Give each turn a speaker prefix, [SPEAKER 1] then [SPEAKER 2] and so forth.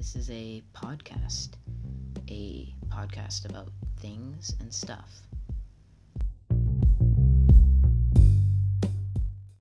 [SPEAKER 1] This is a podcast, a podcast about things and stuff.